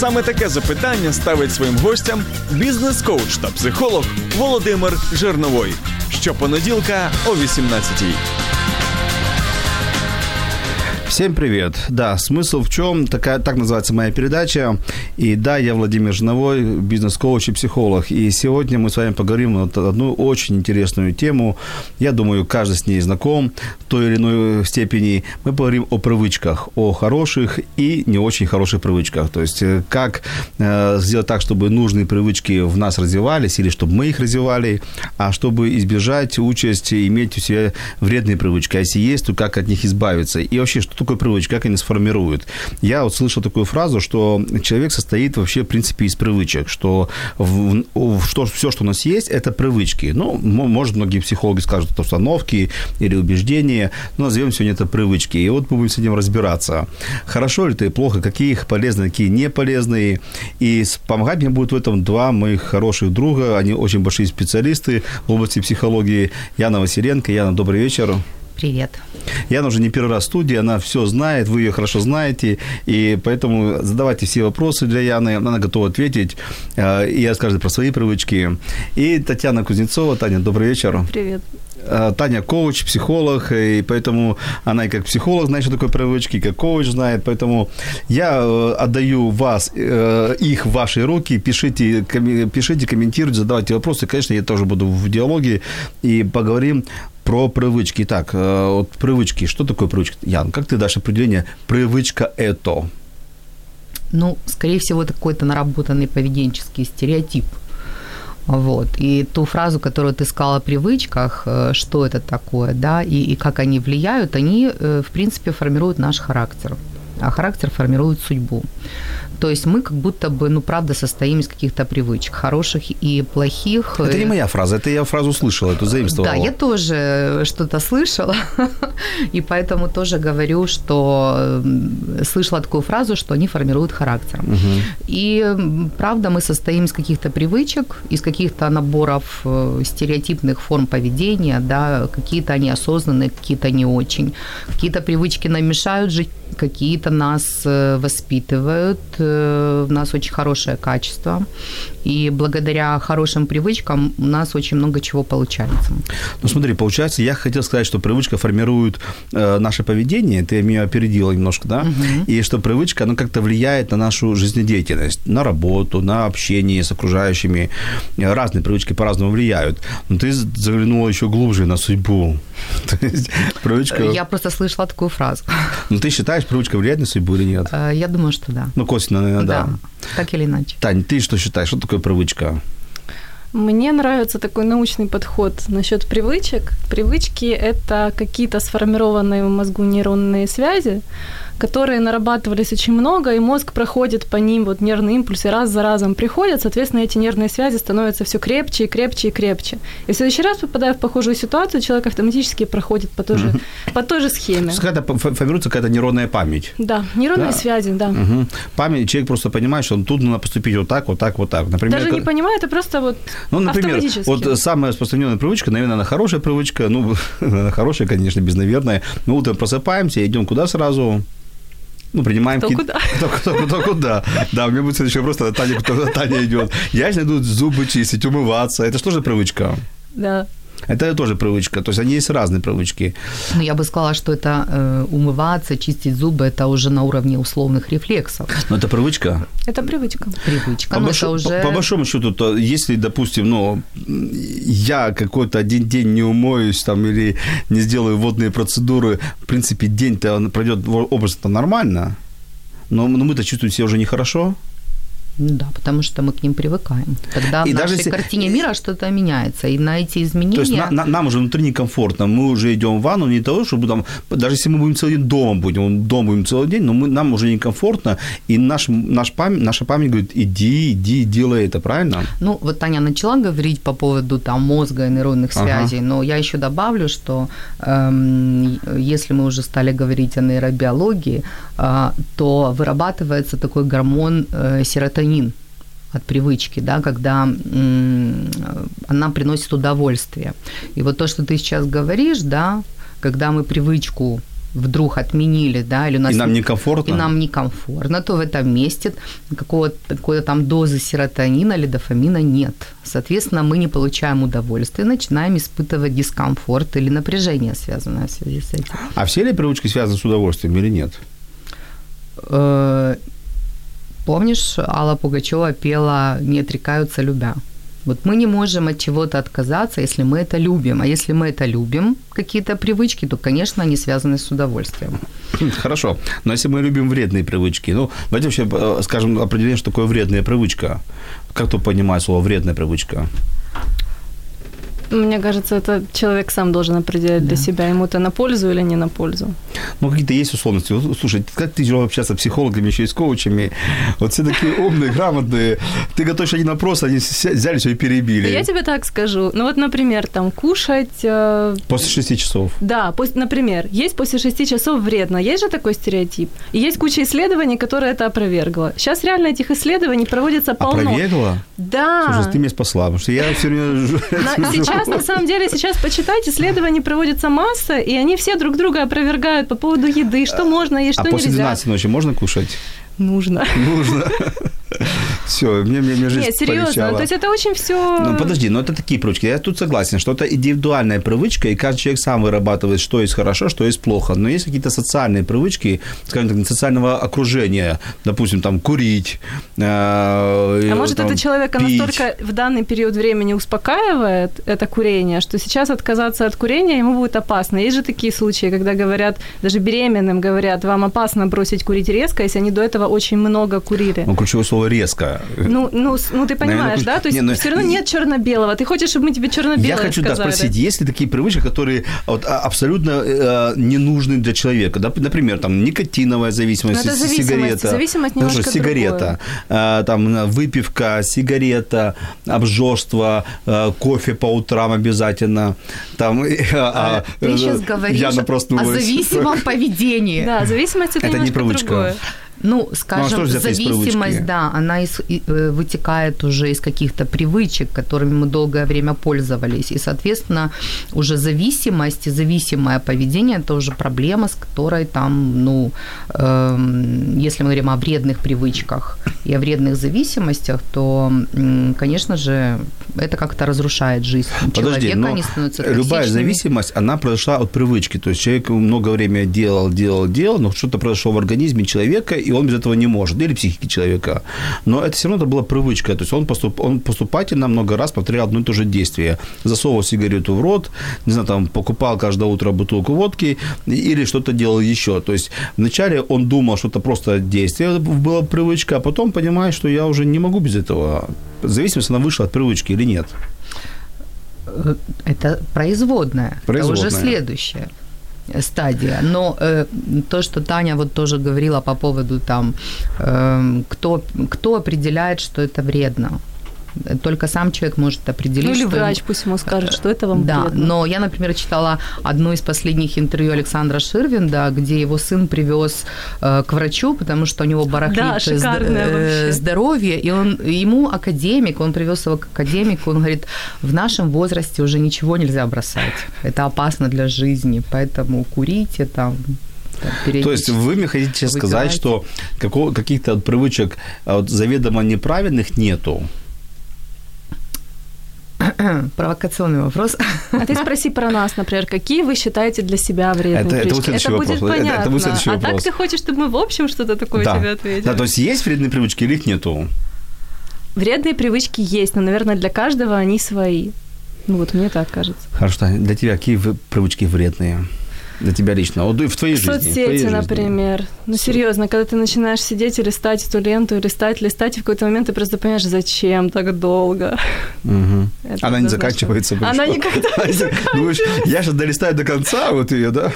Саме таке запитання ставить своїм гостям бізнес-коуч та психолог Володимир Жирновой. Щопонеділка о 18-й. Всем привет. Да, смысл в чем? Такая, так называется моя передача. И да, я Владимир Жновой, бизнес-коуч и психолог. И сегодня мы с вами поговорим на одну очень интересную тему. Я думаю, каждый с ней знаком в той или иной степени. Мы поговорим о привычках, о хороших и не очень хороших привычках. То есть, э, как э, сделать так, чтобы нужные привычки в нас развивались, или чтобы мы их развивали, а чтобы избежать участь иметь у себя вредные привычки. А если есть, то как от них избавиться? И вообще, что такое привычки, как они сформируют. Я вот слышал такую фразу, что человек состоит вообще, в принципе, из привычек, что, в, что все, что у нас есть, это привычки. Ну, может, многие психологи скажут, это установки или убеждения, но назовем сегодня это привычки. И вот мы будем с этим разбираться. Хорошо ли это плохо, какие их полезные, какие не полезные. И помогать мне будут в этом два моих хороших друга. Они очень большие специалисты в области психологии. Яна Василенко. Яна, добрый вечер. Привет. Яна уже не первый раз в студии, она все знает, вы ее хорошо знаете, и поэтому задавайте все вопросы для Яны, она готова ответить э, и расскажет про свои привычки. И Татьяна Кузнецова. Таня, добрый вечер. Привет. Э, Таня коуч, психолог, и поэтому она и как психолог знает, что такое привычки, и как коуч знает, поэтому я э, отдаю вас, их в ваши руки, пишите, пишите, комментируйте, задавайте вопросы, конечно, я тоже буду в диалоге, и поговорим про привычки. Так, вот привычки. Что такое привычка? Ян, как ты дашь определение «привычка это»? Ну, скорее всего, это какой-то наработанный поведенческий стереотип. Вот. И ту фразу, которую ты сказала о привычках, что это такое, да, и, и как они влияют, они, в принципе, формируют наш характер. А характер формирует судьбу. То есть мы как будто бы, ну, правда, состоим из каких-то привычек, хороших и плохих. Это не моя фраза, это я фразу слышала, эту заимствовала. Да, я тоже что-то слышала, и поэтому тоже говорю, что слышала такую фразу, что они формируют характер. Угу. И правда, мы состоим из каких-то привычек, из каких-то наборов э, стереотипных форм поведения, да, какие-то они осознанные, какие-то не очень. Какие-то привычки нам мешают жить какие-то нас э, воспитывают, э, у нас очень хорошее качество, и благодаря хорошим привычкам у нас очень много чего получается. Ну смотри, получается, я хотел сказать, что привычка формирует э, наше поведение, ты меня опередила немножко, да, угу. и что привычка, она как-то влияет на нашу жизнедеятельность, на работу, на общение с окружающими, разные привычки по-разному влияют, но ты заглянула еще глубже на судьбу. То есть привычка... Я просто слышала такую фразу. Ну ты считаешь, привычка влияет на судьбу или нет? Я думаю, что да. Ну, косвенно, наверное, да. да. Так или иначе. Тань, ты что считаешь? Что такое привычка? Мне нравится такой научный подход насчет привычек. Привычки – это какие-то сформированные в мозгу нейронные связи, которые нарабатывались очень много, и мозг проходит по ним, вот нервные импульсы раз за разом приходят, соответственно, эти нервные связи становятся все крепче и крепче и крепче. И в следующий раз, попадая в похожую ситуацию, человек автоматически проходит по той же, mm-hmm. по той же схеме. Когда формируется какая-то нейронная память. Да, нейронные да. связи, да. Угу. Память, человек просто понимает, что тут надо поступить вот так, вот так, вот так. Например, Даже не понимает, это просто вот Ну, например, вот самая распространенная привычка, наверное, она хорошая привычка, ну, хорошая, конечно, без наверное. Мы утром просыпаемся, идем куда сразу? Ну, принимаем... Кто какие... куда? Кто, кто, кто куда. Да, у меня будет следующий вопрос, Таня, кто Таня идет. Я иду зубы чистить, умываться. Это что же привычка? Да. Это тоже привычка. То есть они есть разные привычки. Ну, я бы сказала, что это э, умываться, чистить зубы, это уже на уровне условных рефлексов. Но это привычка? Это привычка. Привычка. По, большому, уже... по, по большому счету, то если, допустим, ну, я какой-то один день не умоюсь там или не сделаю водные процедуры, в принципе, день-то пройдет образ-то нормально, но, но мы-то чувствуем себя уже нехорошо. Ну да, потому что мы к ним привыкаем. Тогда И в даже нашей если- картине мира что-то меняется. И на эти изменения... То есть на- на- нам уже внутри некомфортно. Мы уже идем в ванну не того, чтобы там, даже если мы будем целый день дома будем, дома будем целый день, но мы, нам уже некомфортно, и наш, наш память, наша память говорит, иди, иди, делай это, правильно? Ну, вот Таня начала говорить по поводу там мозга и нейронных Ага. связей, но я еще добавлю, что эм, если мы уже стали говорить о нейробиологии, а, то вырабатывается такой гормон э, серотонин от привычки, да, когда м, она приносит удовольствие. И вот то, что ты сейчас говоришь, да, когда мы привычку вдруг отменили, да, или у нас И нам некомфортно. и нам некомфортно, то в этом месте какого-то какой-то там дозы серотонина или дофамина нет. Соответственно, мы не получаем удовольствия, начинаем испытывать дискомфорт или напряжение, связанное в связи с этим. А все ли привычки связаны с удовольствием или нет? Помнишь, Алла Пугачева пела «Не отрекаются любя». Вот мы не можем от чего-то отказаться, если мы это любим. А если мы это любим, какие-то привычки, то, конечно, они связаны с удовольствием. Хорошо. Но если мы любим вредные привычки, ну, давайте вообще э, скажем определение, что такое вредная привычка. Как кто понимает слово вредная привычка? Мне кажется, это человек сам должен определять для себя, ему это на пользу или не на пользу. Ну, какие-то есть условности. Вот, Слушай, как ты тяжело общаться с психологами, еще и с коучами. Вот все такие умные, грамотные. Ты готовишь один вопрос, они взяли все и перебили. Я тебе так скажу. Ну вот, например, там кушать... э, После шести часов. Да, например, есть после 6 часов вредно. Есть же такой стереотип. И есть куча исследований, которые это опровергла. Сейчас реально этих исследований проводится полно. Опровергла? Да. Слушай, ты меня спасла, потому что я все время... сейчас, на самом деле, сейчас почитать, исследований проводится масса, и они все друг друга опровергают по поводу еды, что можно есть, А что после нельзя. 12 ночи можно кушать? Нужно. Нужно. Все, мне, мне, мне жизнь Нет, серьезно. полегчала. То есть это очень все... Ну, подожди, но это такие привычки. Я тут согласен, что это индивидуальная привычка, и каждый человек сам вырабатывает, что есть хорошо, что есть плохо. Но есть какие-то социальные привычки, скажем так, социального окружения. Допустим, там, курить. э, А может, там, это человека пить. настолько в данный период времени успокаивает это курение, что сейчас отказаться от курения ему будет опасно. Есть же такие случаи, когда говорят, даже беременным говорят, вам опасно бросить курить резко, если они до этого очень много курили. Ну, ключевое слово резко. Ну, ну, ну ты понимаешь, кур- да? То есть Не, ну, все равно нет черно-белого. Ты хочешь, чтобы мы тебе черно-белое Я хочу да, сказали? спросить, есть ли такие привычки, которые вот, а, абсолютно э, не нужны для человека? Да, например, там никотиновая зависимость, Ну, это зависимость. сигарета. Зависимость Ну, немножко сигарета, э, там выпивка, сигарета, обжорство, э, кофе по утрам обязательно. Там, э, а, Ты э, сейчас говоришь Яна о зависимом поведении. Да, зависимость это, Это не привычка. другое. Ну, скажем, взято из зависимость, да, она из- э, вытекает уже из каких-то привычек, которыми мы долгое время пользовались. И, соответственно, уже зависимость и зависимое поведение – это уже проблема, с которой там, ну, эм, если мы говорим о вредных привычках и о вредных зависимостях, то, конечно же, это как-то разрушает жизнь Подожди, человека, но они становятся любая зависимость, она произошла от привычки. То есть человек много времени делал, делал, делал, но что-то произошло в организме человека, и он без этого не может, или психики человека. Но это все равно это была привычка. То есть он, поступ, он поступательно много раз повторял одно и то же действие. Засовывал сигарету в рот, не знаю, там, покупал каждое утро бутылку водки или что-то делал еще. То есть вначале он думал, что это просто действие было привычка, а потом понимает, что я уже не могу без этого. Зависимость, она вышла от привычки или нет. Э, Это производная. Это Производная. уже следующая стадия. Но э, то, что Таня вот тоже говорила по поводу там, эм, кто, кто определяет, что это вредно. Только сам человек может определить. Ну или что ему- врач пусть ему скажет, что это вам да, вредно. но я, например, читала одно из последних интервью Александра Ширвинда, где его сын привез э, к врачу, потому что у него барахлит Да, зд- шикарное э, здоровье, и он ему академик, он привез его к академику, он говорит, в нашем возрасте уже ничего нельзя бросать, это опасно для жизни, поэтому курите там. То есть вы мне хотите сейчас сказать, что какого, каких-то привычек а, вот, заведомо неправильных нету? Провокационный вопрос. А ты спроси про нас, например, какие вы считаете для себя вредными Это- это привычки? следующий будет. Это- это понятно. будет следующий а так вопрос. ты хочешь, чтобы мы в общем что-то такое да. тебе ответили? да, то есть есть вредные привычки или их нету? Вредные привычки есть, но, наверное, для каждого они свои. Ну вот мне так кажется. Хорошо, для тебя какие вы- привычки вредные? Для тебя лично? Вот в твоей жизни. в Соцсети, жизни. например. Ну, серьезно, когда ты начинаешь сидеть и листать эту ленту, и листать, листать, и в какой-то момент ты просто понимаешь, зачем так долго. Мгм. Это Она не заканчивается. Она больше. никогда не Думаешь, я же долистаю до конца вот ее, да?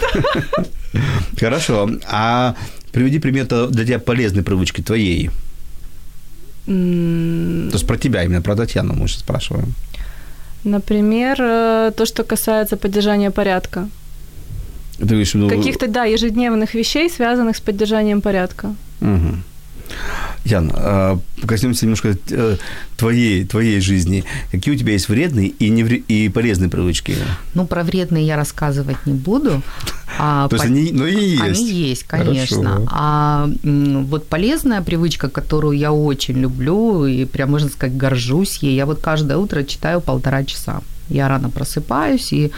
Хорошо. А приведи пример для тебя полезной привычки твоей. То есть про тебя, именно про Татьяну мы сейчас спрашиваем. Например, э, то, что касается поддержания порядка. Ты говоришь, ну... Каких-то, да, ежедневных вещей, связанных с поддержанием порядка. Мгм. Ян, а, коснемся немножко э, твоей, твоей жизни. Какие у тебя есть вредные и, невре- и полезные привычки? Ну, про вредные я рассказывать не буду. А То есть по- они, ну, и есть. Они есть, конечно. Хорошо. А вот полезная привычка, которую я очень люблю и прям, можно сказать, горжусь ей, я вот каждое утро читаю полтора часа. Я рано просыпаюсь, и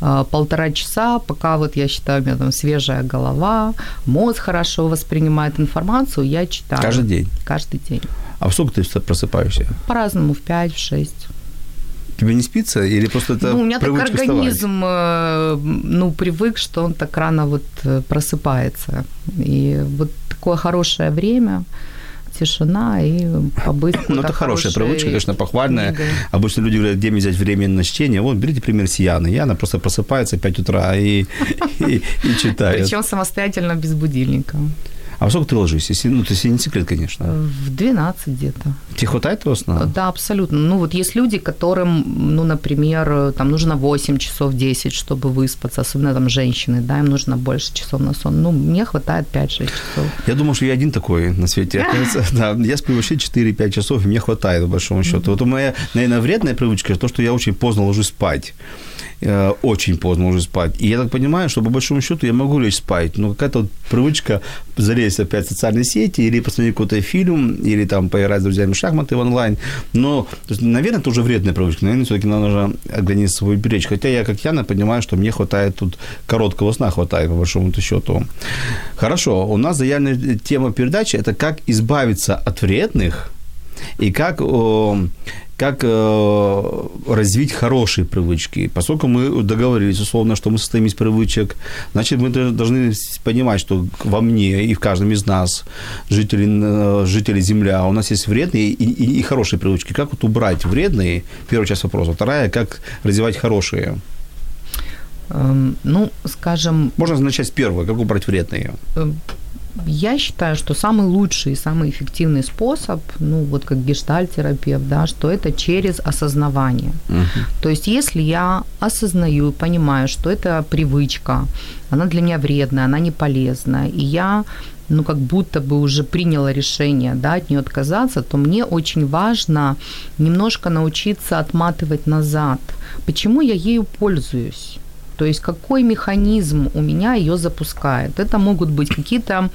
э, полтора часа, пока вот я считаю, у меня там свежая голова, мозг хорошо воспринимает информацию, я читаю. Каждый день. Каждый день. А в сколько ты просыпаешься? По-разному, в 5, в 6. Тебе не спится или просто это ну, у меня так организм, э, ну, привык, что он так рано вот э, просыпается. И вот такое хорошее время, тишина и побыть Ну, это хорошая привычка, конечно, похвальная. книгой. Обычно люди говорят, где мне взять время на чтение. Вот, берите пример с Яны. Яна просто просыпается в 5 утра и, и, и читает. Причем самостоятельно, без будильника. А во сколько ты ложишься? Если, ну, то есть не секрет, конечно. В 12 где-то. Тебе хватает твоего сна? Да, абсолютно. Ну, вот есть люди, которым, ну, например, там нужно 8 часов, 10, чтобы выспаться, особенно там женщины, да, им нужно больше часов на сон. Ну, мне хватает 5-6 часов. Я думал, что я один такой на свете. Да, я сплю вообще 4-5 часов, и мне хватает, по большому счету. Вот у моя, наверное, вредная привычка, то, что я очень поздно ложусь спать. Э, Очень поздно ложусь спать. И я так понимаю, что по большому счету я могу лечь спать, но какая-то вот привычка залезть опять в социальные сети или посмотреть какой-то фильм, или там поиграть с друзьями в шахматы в онлайн. Но, есть, наверное, это уже вредная привычка. Наверное, все-таки нужно организм свой беречь. Хотя я, как Яна, понимаю, что мне хватает тут короткого сна хватает, по большому счету. Хорошо, у нас заявленная тема передачи – это как избавиться от вредных и как, как э, развить хорошие привычки. Поскольку мы договорились, условно, что мы состоим из привычек, значит, мы должны понимать, что во мне и в каждом из нас, жителей, э, жителей Земля, у нас есть вредные и, и- и хорошие привычки. Как вот убрать вредные? Первая часть вопроса. Вторая – как развивать хорошие? Эм, Ну, скажем, Можно начать с первой. Как убрать вредные? Я считаю, что самый лучший и самый эффективный способ, ну вот как гештальтерапевт, да, что это через осознавание. То есть если я осознаю понимаю, что это привычка, она для меня вредная, она не полезна, и я ну, как будто бы уже приняла решение, да, от нее отказаться, то мне очень важно немножко научиться отматывать назад. Почему я ею пользуюсь? То есть какой механизм у меня ее запускает? Это могут быть какие-то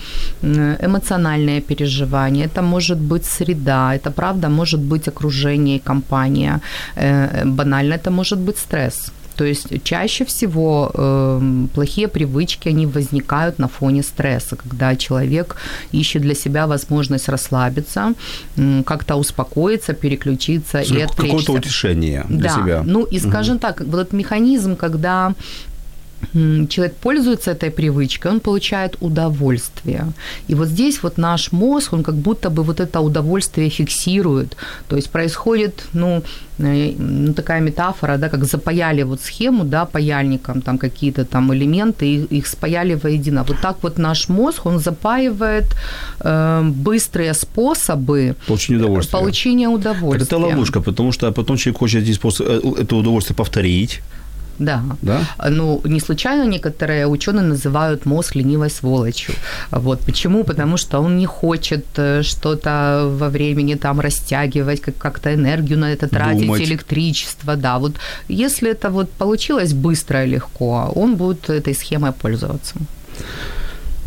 эмоциональные переживания, это может быть среда, это правда может быть окружение компания. Э, Банально это может быть стресс. То есть чаще всего э, плохие привычки, они возникают на фоне стресса, когда человек ищет для себя возможность расслабиться, м, как-то успокоиться, переключиться и Какое-то отвлечься. утешение для да. себя. Ну и скажем так, вот этот механизм, когда человек пользуется этой привычкой, он получает удовольствие. И вот здесь вот наш мозг, он как будто бы вот это удовольствие фиксирует. То есть происходит, ну, э, ну такая метафора, да, как запаяли вот схему, да, паяльником там какие-то там элементы, и их спаяли воедино. Вот так вот наш мозг, он запаивает э, быстрые способы Получение удовольствия. получения Так удовольствия. это ловушка, потому что потом человек хочет эти способ- э, это удовольствие повторить. Да. Да? Ну, не случайно некоторые ученые называют мозг ленивой сволочью. Вот. Почему? Потому что он не хочет э, что-то во времени там растягивать, как- как-то энергию на это тратить, Думать. электричество. Да, вот если это вот получилось быстро и легко, он будет этой схемой пользоваться.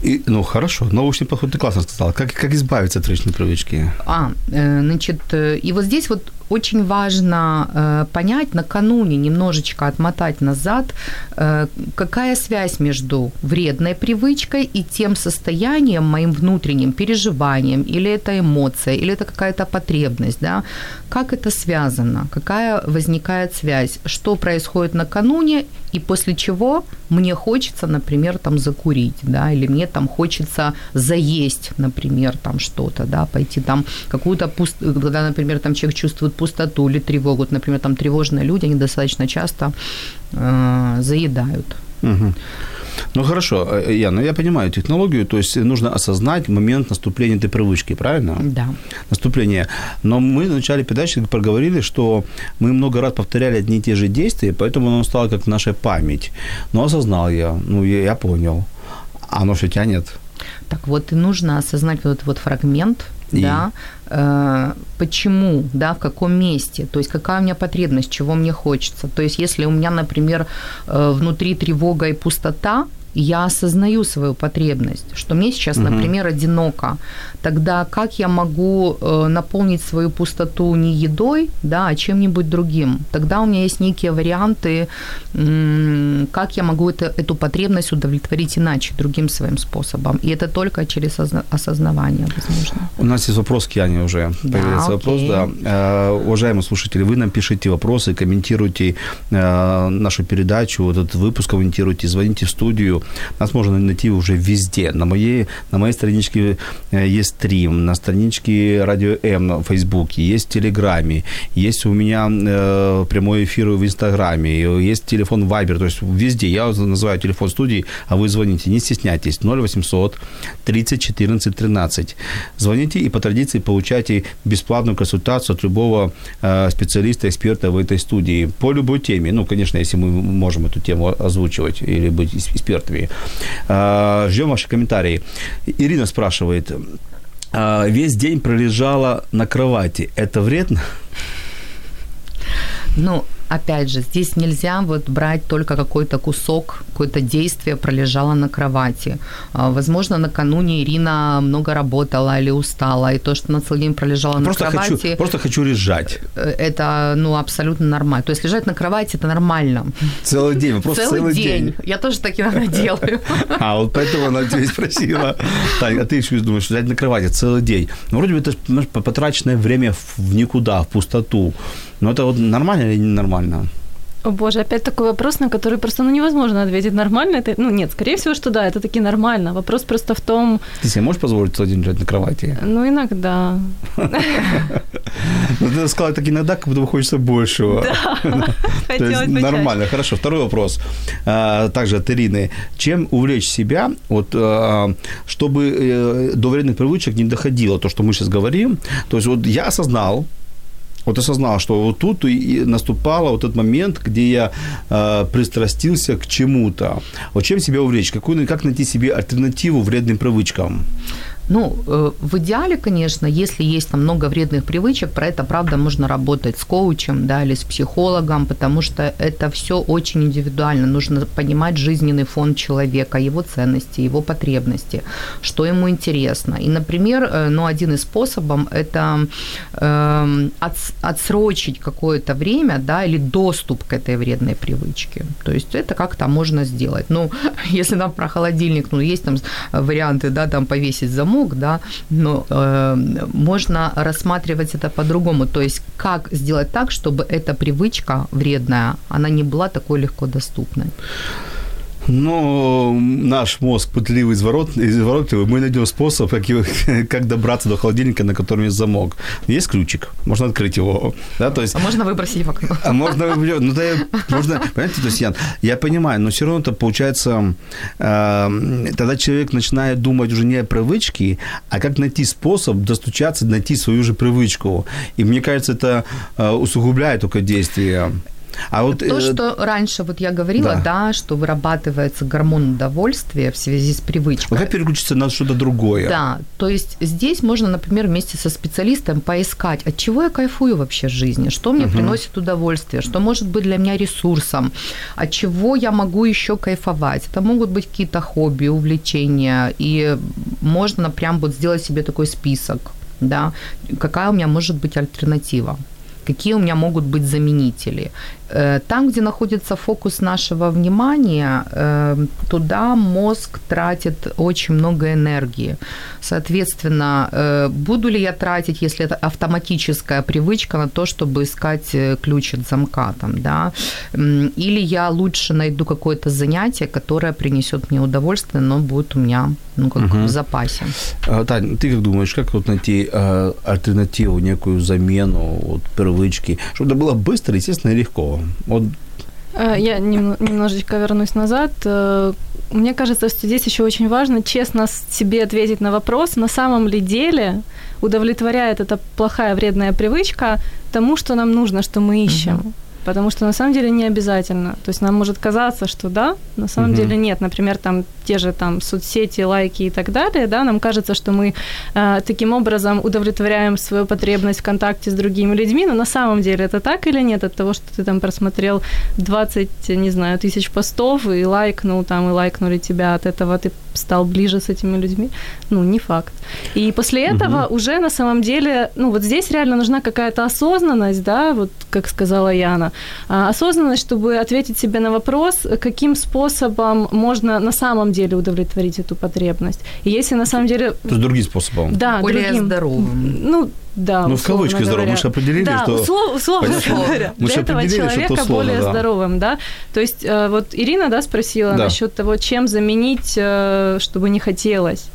И, ну, хорошо. Научный подход ты классно сказала. Как, как избавиться от речной привычки? А, э, значит, э, и вот здесь вот очень важно э, понять накануне, немножечко отмотать назад, э, какая связь между вредной привычкой и тем состоянием моим внутренним переживанием, или это эмоция, или это какая-то потребность, да, как это связано, какая возникает связь, что происходит накануне и после чего мне хочется, например, там закурить, да, или мне там хочется заесть, например, там что-то, да, пойти там какую-то пуст... когда, например, там человек чувствует пустоту или тревогу, вот, например, там тревожные люди, они достаточно часто э, заедают. Угу. Ну хорошо, э, Яна, ну, я понимаю технологию, то есть нужно осознать момент наступления этой привычки, правильно? Да. Наступление. Но мы в начале передачи проговорили, что мы много раз повторяли одни и те же действия, поэтому оно стало как наша память. Но осознал я, ну я, я понял. А оно что тянет? Так вот, и нужно осознать вот этот вот фрагмент, и? да, э, почему, да, в каком месте, то есть какая у меня потребность, чего мне хочется. То есть если у меня, например, э, внутри тревога и пустота, я осознаю свою потребность, что мне сейчас, угу. например, одиноко, тогда как я могу э, наполнить свою пустоту не едой, да, а чем-нибудь другим? Тогда у меня есть некие варианты, м- как я могу это, эту потребность удовлетворить иначе, другим своим способом. И это только через осозна- осознавание, возможно. У нас есть вопрос к Яне уже. Да, Появился вопрос, да. Э, уважаемые слушатели, вы нам пишите вопросы, комментируйте э, нашу передачу, этот выпуск комментируйте, звоните в студию. Нас можно найти уже везде. На моей, на моей страничке э, есть стрим, на страничке Радио М на Фейсбуке, есть в Телеграме, есть у меня э, прямой эфир в Инстаграме, есть телефон Вайбер, то есть везде. Я называю телефон студии, а вы звоните, не стесняйтесь. 0800 30 14 13. Звоните и по традиции получайте бесплатную консультацию от любого э, специалиста, эксперта в этой студии по любой теме. Ну, конечно, если мы можем эту тему озвучивать или быть экспертом жертве. А, ждем ваши комментарии. Ирина спрашивает, а, весь день пролежала на кровати. Это вредно? Ну, опять же, здесь нельзя вот брать только какой-то кусок, какое-то действие пролежало на кровати. А, возможно, накануне Ирина много работала или устала, и то, что на целый день пролежала просто на кровати... Хочу, просто хочу лежать. Э, это, ну, абсолютно нормально. То есть лежать на кровати – это нормально. Целый день, просто целый, целый день. день. Я тоже так иногда делаю. А, вот поэтому она тебя спросила. Так, а ты еще думаешь, лежать на кровати целый день. Ну, вроде бы это потраченное время в никуда, в пустоту. Но это вот нормально или ненормально? О боже, опять такой вопрос, на который просто ну, невозможно ответить нормально. Это, ну нет, скорее всего, что да, это таки нормально. Вопрос просто в том... Ты себе можешь позволить целый день лежать на кровати? Ну, иногда. Ну, ты сказала так иногда, как будто хочется большего. Да, То есть нормально, хорошо. Второй вопрос. А, также от Ирины. Чем увлечь себя, вот, а, чтобы э, до вредных привычек не доходило то, что мы сейчас говорим? То есть вот я осознал, вот осознал, что вот тут и наступал вот этот момент, где я э, пристрастился к чему-то. Вот чем себя увлечь? Какую, как найти себе альтернативу вредным привычкам? Ну, э, в идеале, конечно, если есть там много вредных привычек, про это, правда, можно работать с коучем, да, или с психологом, потому что это все очень индивидуально. Нужно понимать жизненный фон человека, его ценности, его потребности, что ему интересно. И, например, э, ну, один из способов – это э, отсрочить какое-то время, да, или доступ к этой вредной привычке. То есть это как-то можно сделать. Ну, если нам про холодильник, ну, есть там варианты, да, там повесить замок, помог, да, но э, можно рассматривать это по-другому. То есть как сделать так, чтобы эта привычка вредная, она не была такой легко доступной. Но наш мозг пытливый, изворотливый, мы найдем способ, как, его, как добраться до холодильника, на котором есть замок. Есть ключик, можно открыть его. Да, то есть, а можно выбросить в окно. А можно, ну, да, можно, понимаете, то есть, Ян, я понимаю, но все равно это получается, э, тогда человек начинает думать уже не о привычке, а как найти способ достучаться, найти свою же привычку. И мне кажется, это э, усугубляет только действие. А вот, То, э, что раньше вот я говорила, да. да, что вырабатывается гормон удовольствия в связи с привычкой. Вот как переключиться на что-то другое? Да, то есть здесь можно, например, вместе со специалистом поискать, от чего я кайфую вообще в жизни, что мне угу. приносит удовольствие, что может быть для меня ресурсом, от чего я могу еще кайфовать. Это могут быть какие-то хобби, увлечения, и можно прям вот сделать себе такой список, да, какая у меня может быть альтернатива какие у меня могут быть заменители. Э, там, где находится фокус нашего внимания, э, туда мозг тратит очень много энергии. Соответственно, э, буду ли я тратить, если это автоматическая привычка, на то, чтобы искать ключ от замка, там, да? или я лучше найду какое-то занятие, которое принесет мне удовольствие, но будет у меня ну, как угу. в запасе. А, Тань, ты как думаешь, как вот найти э, альтернативу, некую замену вот, привычки, чтобы это было быстро, естественно, и легко? Вот э, я немножечко вернусь назад. Э, мне кажется, что здесь еще очень важно честно себе ответить на вопрос, на самом ли деле удовлетворяет эта плохая вредная привычка тому, что нам нужно, что мы ищем. Uh-huh. Потому что на самом деле не обязательно. То есть нам может казаться, что да, на самом uh-huh. деле нет. Например, там те же там соцсети, лайки и так далее, да, нам кажется, что мы э, таким образом удовлетворяем свою потребность в контакте с другими людьми, но на самом деле это так или нет от того, что ты там просмотрел 20, не знаю, тысяч постов и лайкнул там, и лайкнули тебя, от этого ты стал ближе с этими людьми, ну, не факт. И после этого угу. уже на самом деле, ну, вот здесь реально нужна какая-то осознанность, да, вот как сказала Яна, а, осознанность, чтобы ответить себе на вопрос, каким способом можно на самом деле удовлетворить эту потребность. И если на самом деле... То есть другим способом. Да, Более другим. здоровым. Ну, да, Ну, в кавычках здоровым. Мы же определили, да, что... услов, условно говоря, мы для этого человека что условно, более да. здоровым, да. То есть э, вот Ирина, да, спросила да. насчет того, чем заменить, э, чтобы не хотелось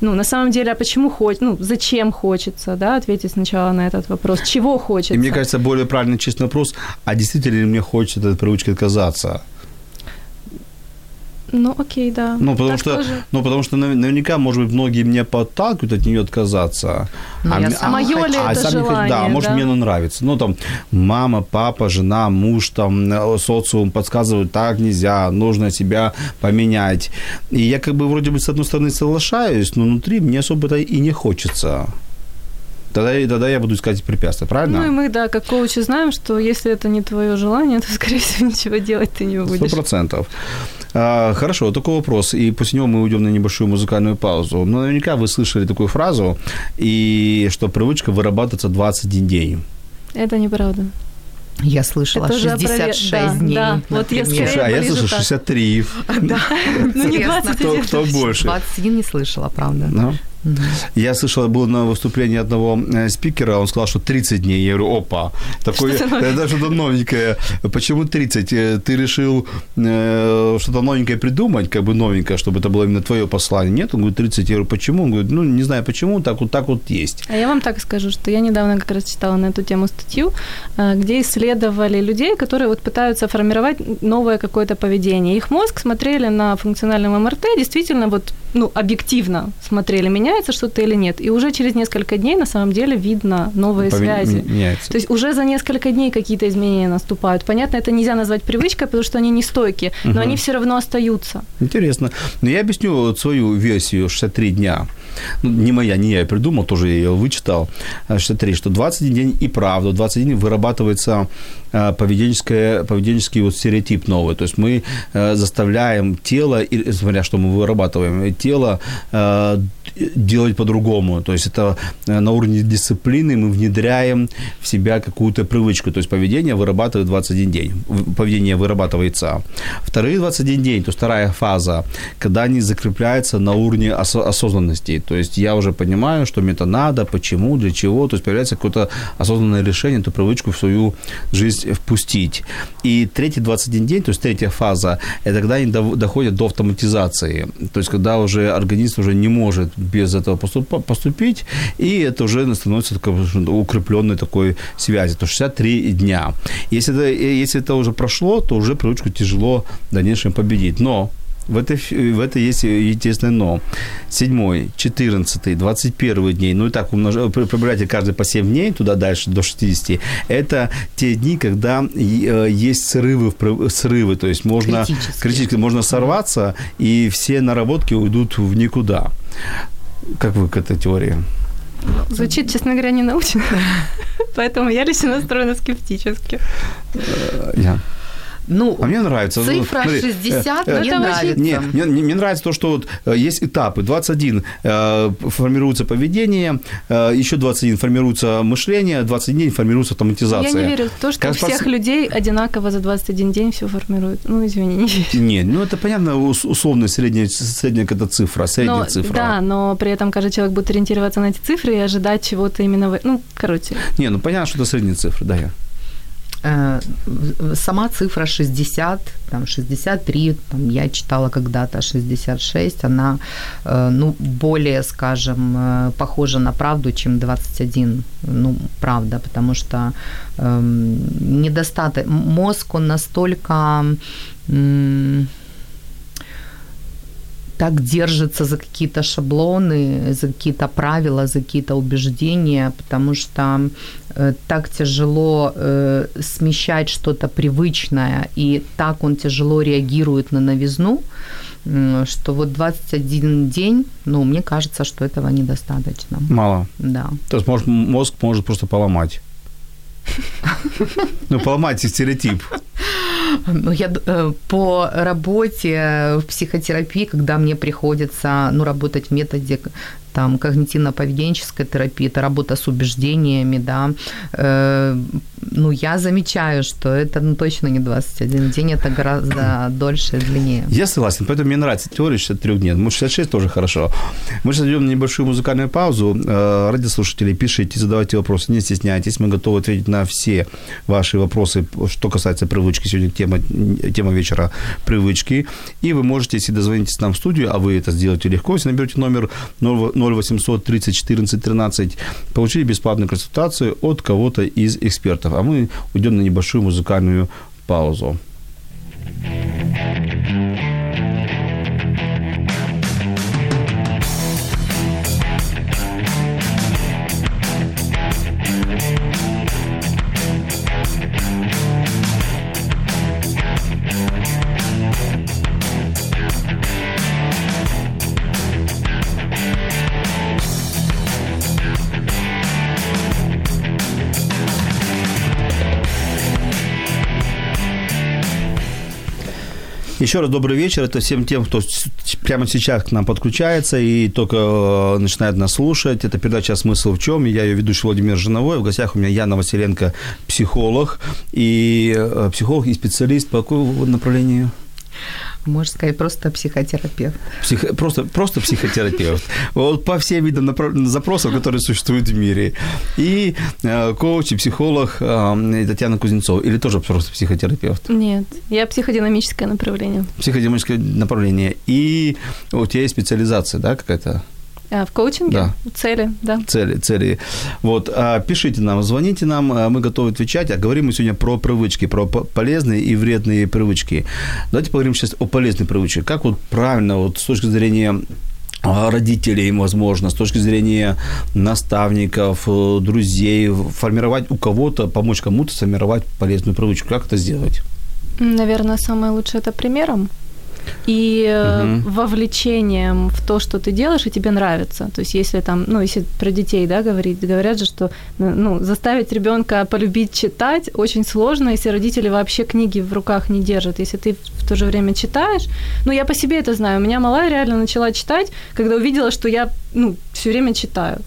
ну, на самом деле, а почему хочется, ну, зачем хочется, да, ответить сначала на этот вопрос, чего хочется. И мне кажется, более правильный честный вопрос, а действительно ли мне хочется от этой привычки отказаться? Ну, окей, да. Ну, потому, что, ну, потому что наверняка, может быть, многие меня подталкивают от нее отказаться. Ну, а, я а, мое ли а, это сам желание, не, да, может, мне оно нравится. Ну, там, мама, папа, жена, муж, там, э, социум подсказывают, так нельзя, нужно себя поменять. И я как бы вроде бы с одной стороны соглашаюсь, но внутри мне особо-то и не хочется. Тогда, тогда я буду искать препятствия, правильно? Ну и мы, да, как коучи знаем, что если это не твое желание, то, скорее всего, ничего делать ты не будешь. Сто процентов. А, хорошо, такой вопрос. И после него мы уйдем на небольшую музыкальную паузу. Но наверняка вы слышали такую фразу, и что привычка вырабатывается 21 день. Это неправда. Я слышала это 66 да, дней. Да, вот я Слушай, а я слышу 63. Да. Ну, не 21. Кто, кто больше? 21 не слышала, правда. Я слышал, был на выступлении одного э, спикера, он сказал, что 30 дней. Я говорю, опа, такое, это что-то новенькое. Почему 30? Э, ты решил э, что-то новенькое придумать, как бы новенькое, чтобы это было именно твое послание? Нет? Он говорит, 30. Я говорю, почему? Он говорит, ну, не знаю почему, так вот, так вот есть. А я вам так скажу, что я недавно как раз читала на эту тему статью, где исследовали людей, которые вот пытаются формировать новое какое-то поведение. Их мозг смотрели на функциональном МРТ, действительно вот, ну, объективно смотрели, меня меняется что-то или нет. И уже через несколько дней на самом деле видно новые Пове- связи. Меняется. То есть уже за несколько дней какие-то изменения наступают. Понятно, это нельзя назвать привычкой, потому что они не стойкие, но угу. они все равно остаются. Интересно. Но я объясню вот свою версию 63 дня. Ну, не моя, не я придумал, тоже я ее вычитал. 63, что 21 день и правда, 21 вырабатывается э, поведенческое, поведенческий вот стереотип новый. То есть мы э, заставляем тело, смотря что мы вырабатываем, тело э, делать по-другому. То есть это э, на уровне дисциплины мы внедряем в себя какую-то привычку. То есть поведение вырабатывает 21 день. Поведение вырабатывается. Вторые 21 день, то есть вторая фаза, когда они закрепляются на уровне ос- осознанности. То есть я уже понимаю, что мне это надо, почему, для чего. То есть появляется какое-то осознанное решение эту привычку в свою жизнь впустить. И третий 21 день, то есть третья фаза, это когда они доходят до автоматизации. То есть когда уже организм уже не может без этого поступить, и это уже становится такой укрепленной такой связи, то 63 дня. Если это, если это уже прошло, то уже привычку тяжело в дальнейшем победить. Но в этой, в этой есть естественное но. Седьмой, четырнадцатый, двадцать первый дней, ну и так умножаете, прибавляйте каждый по 7 дней, туда дальше до 60. Это те дни, когда э, есть срывы, срывы то есть можно, критически. можно сорваться, и все наработки уйдут в никуда. Как вы к этой теории? Звучит, честно говоря, не научно. Поэтому я лично настроена скептически. Я. Ну, а мне нравится. Цифра Смотри, 60 э, мне э, нравится. Не, мне, мне, нравится то, что вот э, есть этапы. 21 э, формируется поведение, э, еще 21 формируется мышление, 21 формируется автоматизация. Я не верю в то, что Как у всех людей одинаково за 21 день все формируют. Ну, извини, не верю. Нет, ну это понятно, ус- условно средняя, средняя какая-то цифра, средняя Но, цифра. Да, но при этом каждый человек будет ориентироваться на эти цифры и ожидать чего-то именно... В... Ну, короче, Не, ну понятно, что это средняя цифра, да. я. Э, Сама цифра 60, там 63, там я читала когда-то 66, она, э, ну, более, скажем, э, похожа на правду, чем 21. Ну, правда, потому что эм, недостаток, мозг, он настолько так держится за какие-то шаблоны, за какие-то правила, за какие-то убеждения, потому что э, так тяжело э, смещать что-то привычное, и так он тяжело реагирует на новизну, что вот 21 день, ну, мне кажется, что этого недостаточно. Мало. Да. То есть может, мозг может просто поломать. Ну, поломать стереотип. Ну, я э, по работе в психотерапии, когда мне приходится ну, работать в методе там, когнитивно-поведенческой терапии, это работа с убеждениями, да, э, ну, я замечаю, что это ну, точно не 21 день, это гораздо дольше и длиннее. Я согласен, поэтому мне нравится теория 63 дней. Ну, 66 тоже хорошо. Мы сейчас идем на небольшую музыкальную паузу. Э, Радиослушатели, пишите, задавайте вопросы, не стесняйтесь. Мы готовы ответить на все ваши вопросы, что касается привычки. Сегодня тема, тема вечера привычки. И вы можете, если дозвонитесь нам в студию, а вы это сделаете легко, если наберете номер 0800 30 14 13, получили бесплатную консультацию от кого-то из экспертов. А мы уйдем на небольшую музыкальную паузу. Еще раз добрый вечер. Это всем тем, кто прямо сейчас к нам подключается и только э, начинает нас слушать. Это передача «Смысл в чем?» Я ее ведущий Владимир Жиновой. В гостях у меня Яна Василенко, психолог. И э, психолог и специалист по какому направлению? Можно сказать, просто психотерапевт. Психо- просто, просто психотерапевт. Вот по всем видам направ- запросов, которые существуют в мире. И э, коуч, и психолог э, Татьяна Кузнецова. Или тоже просто психотерапевт? нет. Я психодинамическое направление. Психодинамическое направление. И у тебя есть специализация, да, какая-то? А, в коучинге? Да. Цели, да. цели, цели. Вот, а, пишите нам, звоните нам, а, мы готовы отвечать. А говорим мы сегодня про привычки, про по- полезные и вредные привычки. Давайте поговорим сейчас о полезной привычке. Как вот правильно, вот с точки зрения а, родителей, возможно, с точки зрения наставников, э, друзей, формировать у кого-то, помочь кому-то сформировать полезную привычку. Как это сделать? Наверное, самое лучшее это примером и э, Мгм. вовлечением в то, что ты делаешь, и тебе нравится. То есть, если там, ну, если про детей, да, говорить, говорят же, что, ну, заставить ребенка полюбить читать очень сложно, если родители вообще книги в руках не держат. Если ты в то же время читаешь, ну, я по себе это знаю. У меня малая реально начала читать, когда увидела, что я, ну, все время читаю.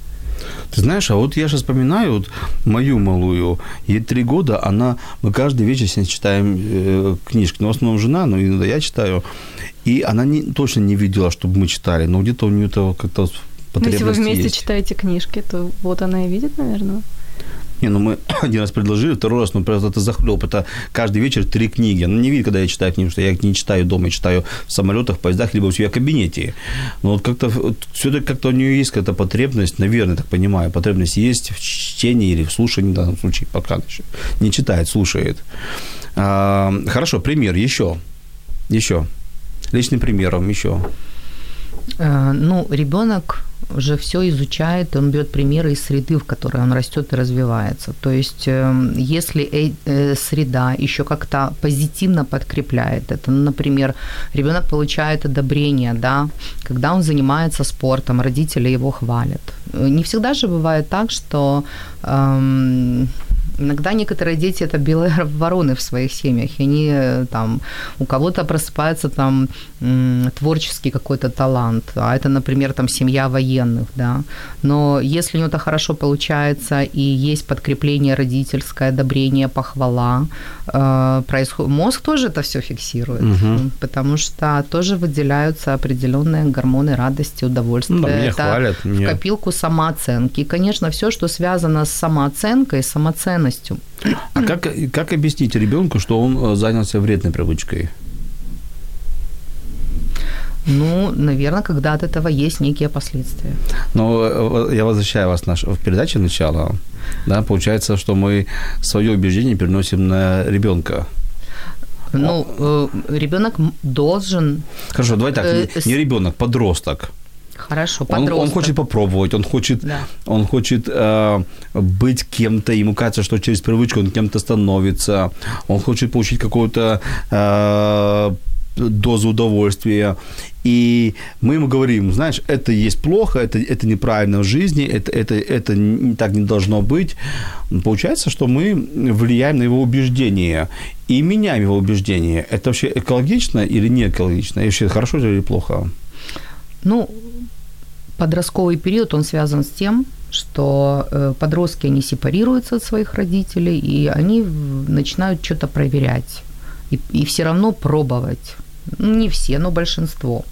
Ты знаешь, а вот я сейчас вспоминаю вот мою малую, ей три года, она, мы каждый вечер с ней читаем э, книжки, но в основном жена, но иногда я читаю, и она не, точно не видела, чтобы мы читали, но где-то у нее это как-то Ну, если вы потребность вместе есть. читаете книжки, то вот она и видит, наверное. Не, ну мы один раз предложили, второй раз, ну просто это захлеб. Это каждый вечер три книги. Ну, не видит, когда я читаю книги, что я не читаю дома, я читаю в самолетах, поездах, либо у себя в кабинете. Но вот как-то вот, все-таки как-то у нее есть какая-то потребность, наверное, так понимаю, потребность есть в чтении или в слушании, в данном случае, пока еще не читает, слушает. А, хорошо, пример еще. Еще. Личным примером еще. Э, Ну, ребенок уже все изучает, он берет примеры из среды, в которой он растет и развивается. То есть, э, если э- э, среда еще как-то позитивно подкрепляет это, ну, например, ребенок получает одобрение, да, когда он занимается спортом, родители его хвалят. Э, Не всегда же бывает так, что эм, Иногда некоторые дети это белые вороны в своих семьях, и они э, там, у кого-то просыпается там творческий какой-то талант, а это, например, там семья военных, да. Но если у него это хорошо получается и есть подкрепление родительское, одобрение, похвала, э, происходит, мозг тоже это все фиксирует, угу. потому что тоже выделяются определенные гормоны радости, удовольствия. Ну, да, меня это хвалят. В меня... копилку самооценки. И, конечно, все, что связано с самооценкой, самоценностью. А как, как объяснить ребенку, что он э, занялся вредной привычкой? Ну, наверное, когда от этого есть некие последствия. Но э, я возвращаю вас наш, в передаче начала. Да, получается, что мы свое убеждение переносим на ребенка. Ну, э, ребенок должен. Хорошо, давай так, не ребенок, подросток. Хорошо, подросток. Он, он хочет попробовать, он хочет, да. он хочет э, быть кем-то, ему кажется, что через привычку он кем-то становится, он хочет получить какую-то э, дозу удовольствия. И мы ему говорим, знаешь, это есть плохо, это, это неправильно в жизни, это, это, это не, так не должно быть. Получается, что мы влияем на его убеждения и меняем его убеждения. Это вообще экологично или не экологично? И вообще хорошо или плохо? Ну, подростковый период, он связан с тем, что э, подростки, они сепарируются от своих родителей, и они начинают что-то проверять и, и все равно пробовать. Не все, но большинство.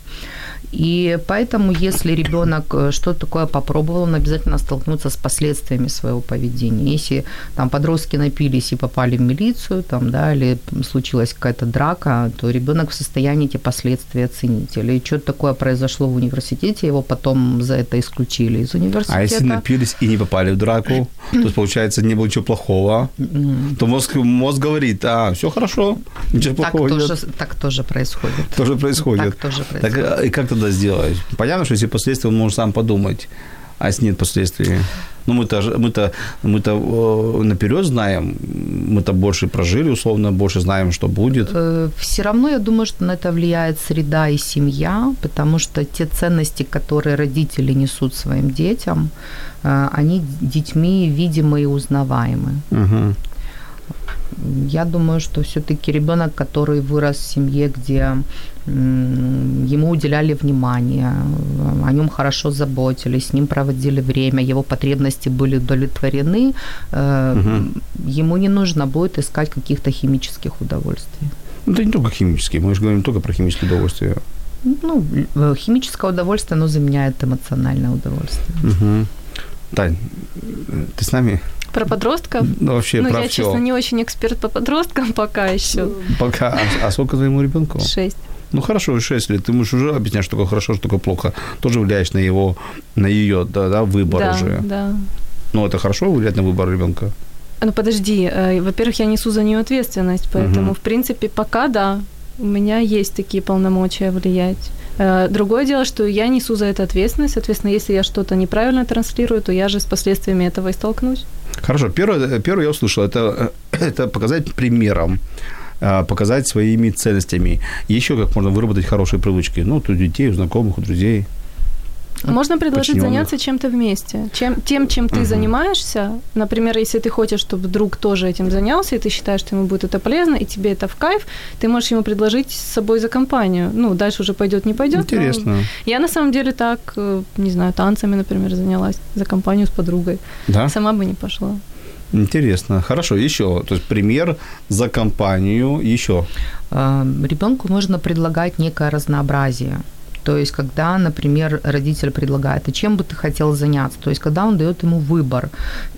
И поэтому, если ребенок э, что-то такое попробовал, он обязательно столкнется с последствиями своего поведения. Если там подростки напились и попали в милицию, там, да, или случилась какая-то драка, то ребенок в состоянии эти последствия оценить. Или что-то такое произошло в университете, его потом за это исключили из университета. А если напились и не попали в драку, то получается, не было ничего плохого, то мозг, мозг говорит, а, все хорошо, ничего так плохого тоже, нет. Так тоже происходит. Тоже происходит. Так тоже происходит. Так, а, и как тогда сделать? Понятно, что если последствия, он может сам подумать, а если нет последствий? Ну, мы-то, мы-то, мы-то э, наперед знаем, мы-то больше прожили, условно, больше знаем, что будет. Э, Все равно, я думаю, что на это влияет среда и семья, потому что те ценности, которые родители несут своим детям, э, они детьми видимы и узнаваемы. Угу. Я думаю, что все-таки ребенок, который вырос в семье, где ему уделяли внимание, о нем хорошо заботились, с ним проводили время, его потребности были удовлетворены, угу. ему не нужно будет искать каких-то химических удовольствий. Ну, это не только химические, мы же говорим только про химические удовольствия. Ну, э, химическое удовольствие, оно заменяет эмоциональное удовольствие. Угу. Тань, ты с нами? Про подростков? Ну, вообще ну, про я, всё. честно, не очень эксперт по подросткам пока еще. Пока. А, а сколько твоему ребенку? Шесть. Ну хорошо, 6 лет. Ты можешь уже объяснять, что такое хорошо, что такое плохо. Тоже влияешь на его, на ее да, да, выбор да, уже. Да. Ну, это хорошо влиять на выбор ребенка? Ну, подожди. э, Во-первых, я несу за нее ответственность, поэтому, Мгм. в принципе, пока да, у меня есть такие полномочия влиять. Э, Другое дело, что я несу за это ответственность. Соответственно, если я что-то неправильно транслирую, то я же с последствиями этого и столкнусь. Хорошо. Первое, первое я услышал, это, это показать примером показать своими ценностями. Еще как можно выработать хорошие привычки. Ну, у детей, у знакомых, у друзей. Можно предложить заняться чем-то вместе. Чем, тем, чем ты Мгм. занимаешься. Например, если ты хочешь, чтобы друг тоже этим занялся, и ты считаешь, что ему будет это полезно, и тебе это в кайф, ты можешь ему предложить с собой за компанию. Ну, дальше уже пойдет, не пойдет. Интересно. Я на самом деле так, э, не знаю, танцами, например, занялась за компанию с подругой. Да? Сама бы не пошла. Интересно. Хорошо. Еще. То есть пример за компанию. Еще. Ребенку нужно предлагать некое разнообразие. То есть, когда, например, родитель предлагает, а чем бы ты хотел заняться? То есть, когда он дает ему выбор.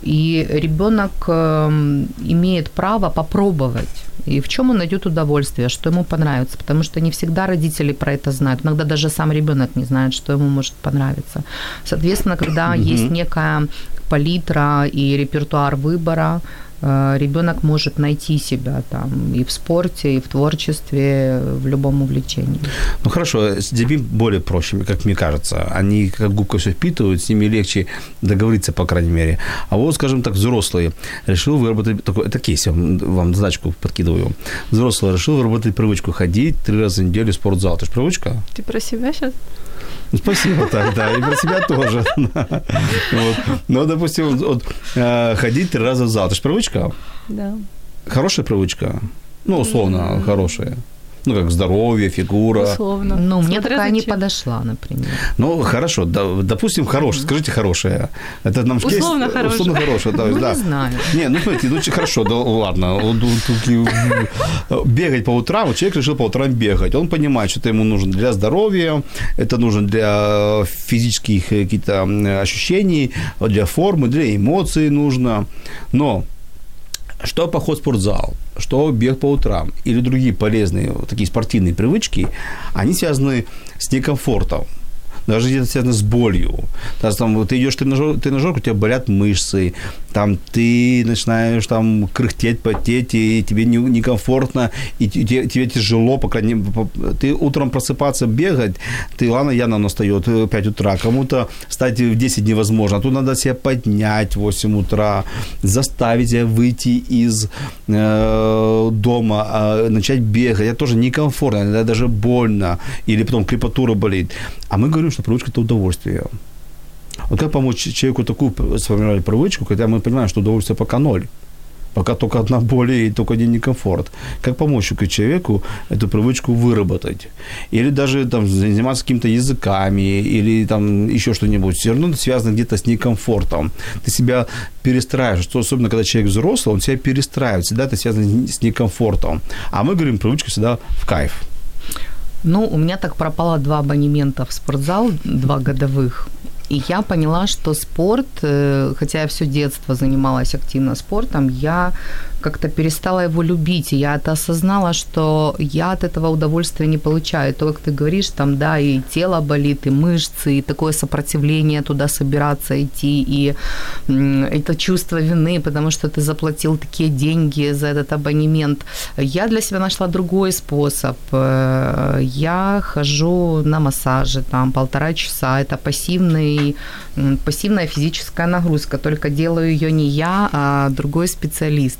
И ребенок эм, имеет право попробовать. И в чем он найдет удовольствие, что ему понравится. Потому что не всегда родители про это знают. Иногда даже сам ребенок не знает, что ему может понравиться. Соответственно, когда есть некая палитра и репертуар выбора, ребенок может найти себя там и в спорте, и в творчестве, в любом увлечении. Ну хорошо, с детьми более проще, как мне кажется. Они как губка все впитывают, с ними легче договориться, по крайней мере. А вот, скажем так, взрослые решил выработать такой, это кейс, я вам, вам задачку подкидываю. Взрослый решил выработать привычку ходить три раза в неделю в спортзал. Это же привычка? Ты про себя сейчас? Спасибо, так, да, и про себя тоже. вот. Ну, допустим, вот, э, ходить три раза в зал, это же привычка? Да. Хорошая привычка? Ну, условно, хорошая. Ну, как здоровье, фигура. Условно. Ну, мне Смотря такая не подошла, например. Ну, хорошо, да, допустим, хорошая. Скажите хорошая. Это нам в кейс- Условно хорошая. Условно хорошая, то есть, Ну, да. не знаю. Не, ну смотрите, ну хорошо, да ладно. Бегать по утрам, вот человек решил по утрам бегать. Он понимает, что это ему нужно для здоровья, это нужно для физических э, каких-то ощущений, для формы, для эмоций нужно. Но что поход в спортзал, что бег по утрам или другие полезные вот такие спортивные привычки, они связаны с некомфортом. Даже где-то связано с болью. Даже там, вот ты идешь в тренажер, тренажерку, у тебя болят мышцы, там ты начинаешь там кряхтеть, потеть, и тебе не- некомфортно, и те- те- тебе тяжело, по крайней мере, ты утром просыпаться, бегать, ты, ладно, Яна она встает в 5 утра, кому-то встать в 10 невозможно, а тут надо себя поднять в 8 утра, заставить себя выйти из э, дома, а, начать бегать, это тоже некомфортно, иногда даже больно, или потом крепатура болит. А мы говорим, что привычка – это удовольствие. Вот как помочь человеку такую сформировать привычку, когда мы понимаем, что удовольствие пока ноль? Пока только одна боль и только один некомфорт. Как помочь человеку эту привычку выработать? Или даже там, заниматься какими-то языками, или там еще что-нибудь. Все равно это связано где-то с некомфортом. Ты себя перестраиваешь. Что особенно, когда человек взрослый, он себя перестраивает. Всегда это связано с некомфортом. А мы говорим, привычка всегда в кайф. Ну, у меня так пропало два абонемента в спортзал, два годовых. И я поняла, что спорт, э, хотя я все детство занималась активно спортом, я как-то перестала его любить. И я это осознала, что я от этого удовольствия не получаю. То, как ты говоришь, там, да, и тело болит, и мышцы, и такое сопротивление туда собираться, идти, и это чувство вины, потому что ты заплатил такие деньги за этот абонемент. Я для себя нашла другой способ. Э, Я хожу на массажи, там, полтора часа. Это пассивный, пассивная физическая нагрузка, только делаю ее не я, а другой специалист.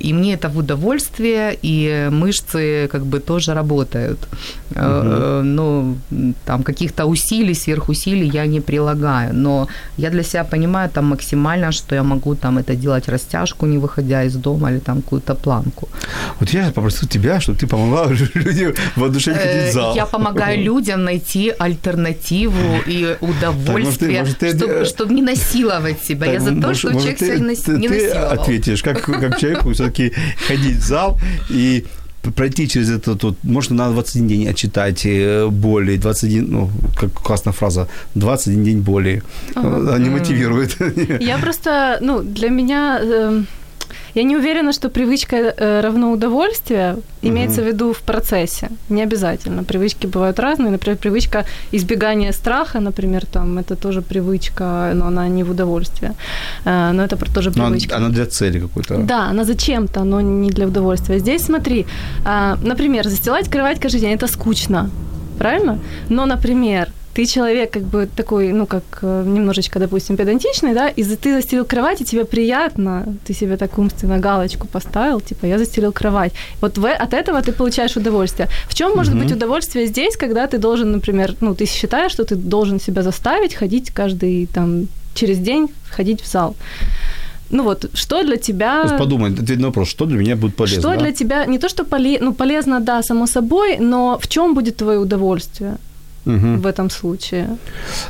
И мне это в удовольствие, и мышцы как бы тоже работают. Э, Ну, там каких-то усилий, сверхусилий я не прилагаю, но я для себя понимаю там максимально, что я могу там это делать растяжку, не выходя из дома, или там какую-то планку. Вот я попросил тебя, чтобы ты помогла людям воодушевить Э, зал. Я помогаю людям найти альтернативу и удовольствие, может, ты- чтобы, чтобы не насиловать себя. Так, я за то, может- что человек ты, себя не нас- ты- насиловал. ответишь, как, как человеку все-таки ходить в зал и пройти через это, тут, может, на 21 день отчитать э, боли, 21, ну, как классная фраза, 21 день боли. Они мотивируют. Я просто, ну, для меня... я не уверена, что привычка э, равно удовольствие, имеется в виду в процессе. Не обязательно. Привычки бывают разные. Например, привычка избегания страха, например, там, это тоже привычка, но она не в удовольствие. Э, Но это тоже привычка. она для цели какой-то. Да, она зачем-то, но не для удовольствия. Здесь смотри, а, например, застилать кровать каждый день это скучно, правильно? Но, например, ты человек как бы такой, ну, как э, немножечко, допустим, педантичный, да, и ты застелил кровать, и тебе приятно, ты себе так умственно галочку поставил, типа, я застелил кровать. Вот в, от этого ты получаешь удовольствие. В чем может быть удовольствие здесь, когда ты должен, например, ну, ты считаешь, что ты должен себя заставить ходить каждый, там, через день ходить в зал? Ну вот, что для тебя... То есть подумай, ответь на вопрос, что для меня будет полезно? Что да? для тебя, не то, что поле, ну, полезно, да, само собой, но в чем будет твое удовольствие Мгм. в этом случае?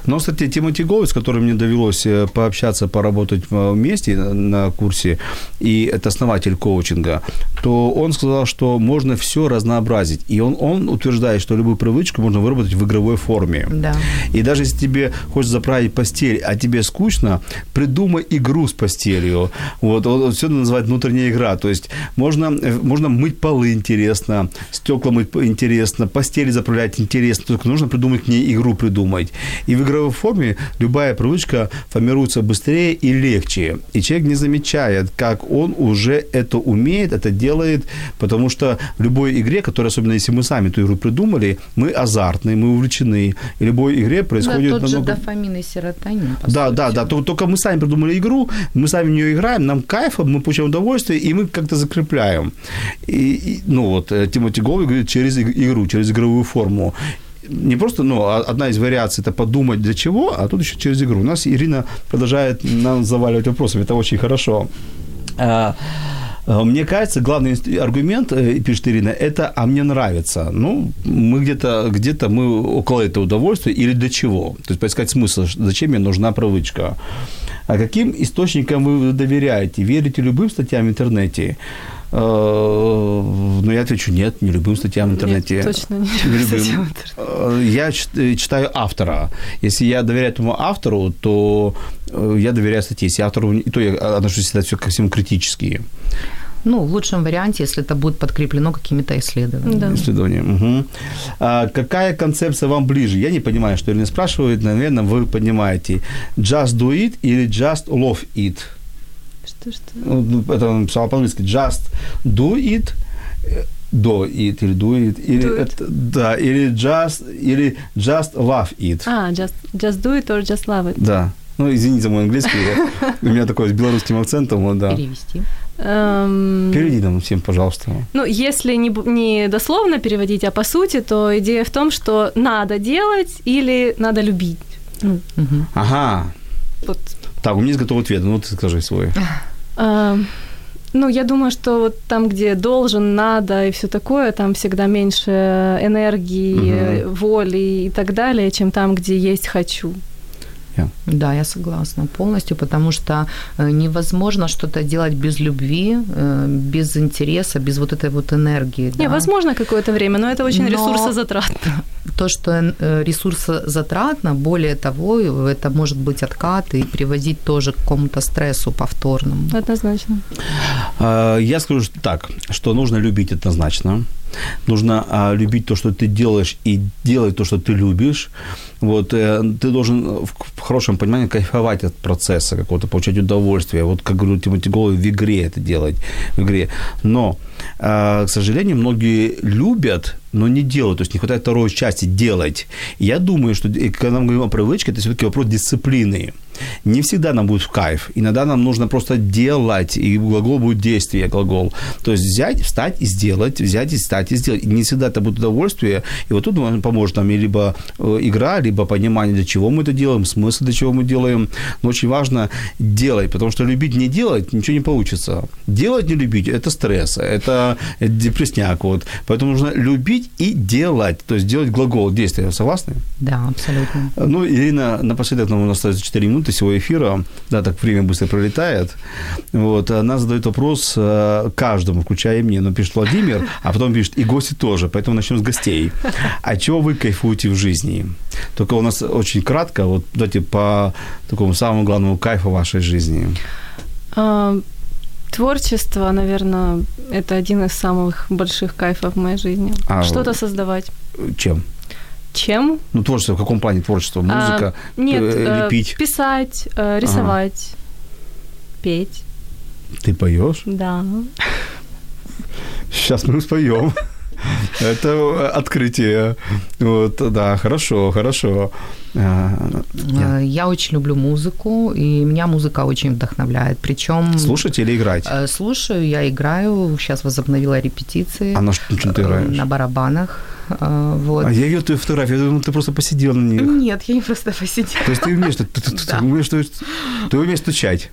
Но, кстати, Тимоти Гоу, с которым мне довелось э, пообщаться, поработать э, вместе на- курсе, и это основатель коучинга, то он сказал, что можно все разнообразить. И он, он утверждает, что любую привычку можно выработать в игровой форме. Да. И даже если тебе хочется заправить постель, а тебе скучно, придумай игру с постелью. Вот, вот, все это называют внутренняя игра. То есть можно, э, можно мыть полы интересно, стекла мыть интересно, постели заправлять интересно. Только нужно придумать к ней игру придумать. И в игровой форме любая привычка формируется быстрее и легче. И человек не замечает, как он уже это умеет, это делает, потому что в любой игре, которая, особенно если мы сами эту игру придумали, мы азартные, мы увлечены. И в любой игре происходит да, тот же намного... дофамин и серотонин. Да, да, да. Тол- Только мы сами придумали игру, мы сами в нее играем, нам кайф, мы получаем удовольствие, и мы как-то закрепляем. И, и, ну вот, э, Тимоти Гоуи говорит через иг- игру, через игровую форму. Не просто, ну, а одна из вариаций – это подумать для чего, а тут еще через игру. У нас Ирина продолжает нам заваливать вопросами, это очень хорошо. А, а, мне кажется, главный аргумент, э, пишет Ирина, это «а мне нравится». Ну, мы где-то, где-то мы около этого удовольствия или для чего? То есть поискать смысл, зачем мне нужна привычка. А каким источникам вы доверяете? Верите любым статьям в интернете? Э, ну, я отвечу, нет, не любым статьям в интернете. Нет, точно не, не любым. Э, я читаю автора. Если я доверяю этому автору, то я доверяю статье. Если автору, то я отношусь всегда все ко всему критически. Ну, в лучшем варианте, если это будет подкреплено какими-то исследованиями. Да. Исследования. Угу. А какая концепция вам ближе? Я не понимаю, что Ирина спрашивает. Наверное, вы понимаете. Just do it или just love it? Что, что? Ну, это он написал по-английски. Just do it do it или do it, или, do it. Это, да, или just, или just love it. А, just, just do it or just love it. Да. Ну, извините за мой английский. У меня такой с белорусским акцентом, вот, да. Перевести. Эм... Переведи нам всем, пожалуйста. Ну, если не, не дословно переводить, а по сути, то идея в том, что надо делать или надо любить. Ну, угу. Ага. Вот. Так, у меня есть готовый ответ, ну ты скажи свой. Эм... Ну, я думаю, что вот там, где должен, надо и все такое, там всегда меньше энергии, угу. воли и так далее, чем там, где есть хочу. Yeah. Да, я согласна полностью, потому что э, невозможно что-то делать без любви, э, без интереса, без вот этой вот энергии. Не, да. возможно какое-то время, но это очень но ресурсозатратно. То, что э, ресурсозатратно, более того, это может быть откат и приводить тоже к какому-то стрессу повторному. Однозначно. А, я скажу так, что нужно любить однозначно. Нужно а, любить то, что ты делаешь, и делать то, что ты любишь. Вот, э, ты должен в, хорошем понимании кайфовать от процесса какого-то, получать удовольствие. Вот, как говорю Тимати Голый, в игре это делать. В игре. Но, а, к сожалению, многие любят но не делают, то есть не хватает второй части делать. Я думаю, что когда мы говорим о привычке, это все-таки вопрос дисциплины. Не всегда нам будет в кайф. Иногда нам нужно просто делать, и глагол будет действие, глагол. То есть взять, встать и сделать, взять и встать и сделать. И не всегда это будет удовольствие. И вот тут поможет нам либо э, игра, либо понимание, для чего мы это делаем, смысл, для чего мы делаем. Но очень важно делать, потому что любить не делать, ничего не получится. Делать не любить – это стресс, это депресняк. Вот. Поэтому нужно любить и делать. То есть делать глагол действия. Согласны? Да, абсолютно. Ну, Ирина, напоследок нам у нас остается 4 минуты всего эфира. Да, так время быстро пролетает. Вот, она задает вопрос э, каждому, включая мне. Но пишет Владимир, а потом пишет и гости тоже. Поэтому начнем с гостей. А чего вы кайфуете в жизни? Только у нас очень кратко, вот давайте по такому самому главному кайфу вашей жизни. А, творчество, наверное, это один из самых больших кайфов в моей жизни. А Что-то создавать. Чем? Чем? Ну, творчество, в каком плане творчество? Музыка, а, нет, э, лепить? писать, э, рисовать, ага. петь. Ты поешь? Да. Сейчас мы споем. Это открытие. Вот, да, хорошо, хорошо. А, э, я очень люблю музыку, и меня музыка очень вдохновляет. Причем... Слушать или играть? Э, слушаю, я играю. Сейчас возобновила репетиции. А на чем ты играешь? На барабанах. Вот. А я видел твою фотографию, я думал, ты просто посидел на них. Нет, я не просто посидела. То есть ты умеешь, ты, ты, да. умеешь, ты умеешь стучать?